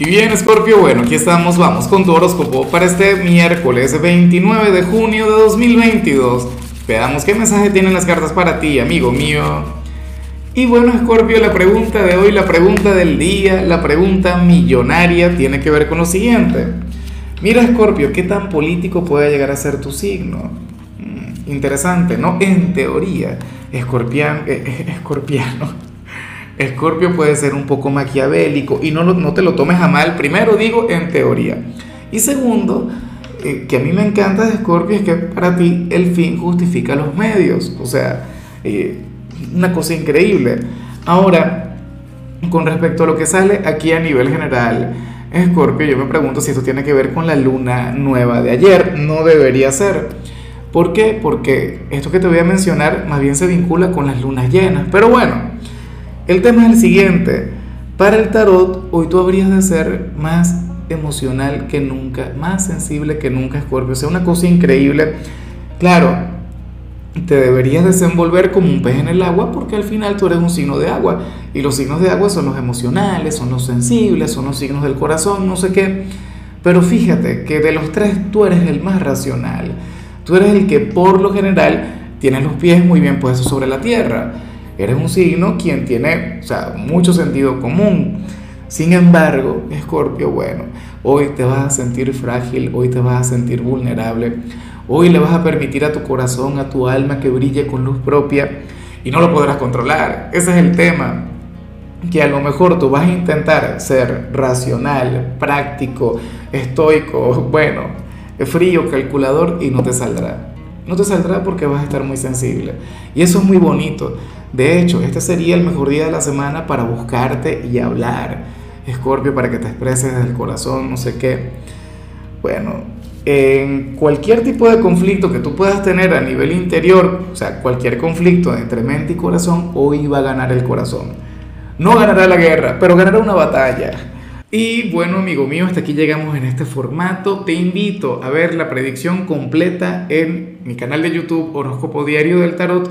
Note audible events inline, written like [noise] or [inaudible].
Y bien, Scorpio, bueno, aquí estamos, vamos con tu horóscopo para este miércoles 29 de junio de 2022. Veamos qué mensaje tienen las cartas para ti, amigo mío. Y bueno, Scorpio, la pregunta de hoy, la pregunta del día, la pregunta millonaria tiene que ver con lo siguiente. Mira, Scorpio, ¿qué tan político puede llegar a ser tu signo? Mm, interesante, ¿no? En teoría, escorpián, eh, eh, [laughs] escorpiano Escorpio puede ser un poco maquiavélico y no, te lo tomes a mal, primero digo en teoría. Y segundo, eh, que a mí me encanta de Escorpio es que para ti el fin justifica los medios. O sea, eh, una cosa increíble. Ahora, con respecto a lo que sale aquí a nivel general, Escorpio, yo me pregunto si esto tiene que ver con la luna nueva de ayer. No debería ser. ¿Por qué? Porque esto que te voy a mencionar más bien se vincula con las lunas llenas. Pero bueno. El tema es el siguiente. Para el tarot, hoy tú habrías de ser más emocional que nunca, más sensible que nunca, Scorpio. O sea, una cosa increíble. Claro, te deberías desenvolver como un pez en el agua porque al final tú eres un signo de agua. Y los signos de agua son los emocionales, son los sensibles, son los signos del corazón, no sé qué. Pero fíjate que de los tres tú eres el más racional. Tú eres el que por lo general tiene los pies muy bien puestos sobre la tierra. Eres un signo quien tiene, o sea, mucho sentido común. Sin embargo, Escorpio, bueno, hoy te vas a sentir frágil, hoy te vas a sentir vulnerable, hoy le vas a permitir a tu corazón, a tu alma que brille con luz propia y no lo podrás controlar. Ese es el tema. Que a lo mejor tú vas a intentar ser racional, práctico, estoico, bueno, frío, calculador y no te saldrá. No te saldrá porque vas a estar muy sensible. Y eso es muy bonito. De hecho, este sería el mejor día de la semana para buscarte y hablar. Escorpio, para que te expreses desde el corazón, no sé qué. Bueno, en cualquier tipo de conflicto que tú puedas tener a nivel interior, o sea, cualquier conflicto entre mente y corazón, hoy va a ganar el corazón. No ganará la guerra, pero ganará una batalla. Y bueno, amigo mío, hasta aquí llegamos en este formato. Te invito a ver la predicción completa en mi canal de YouTube Horóscopo Diario del Tarot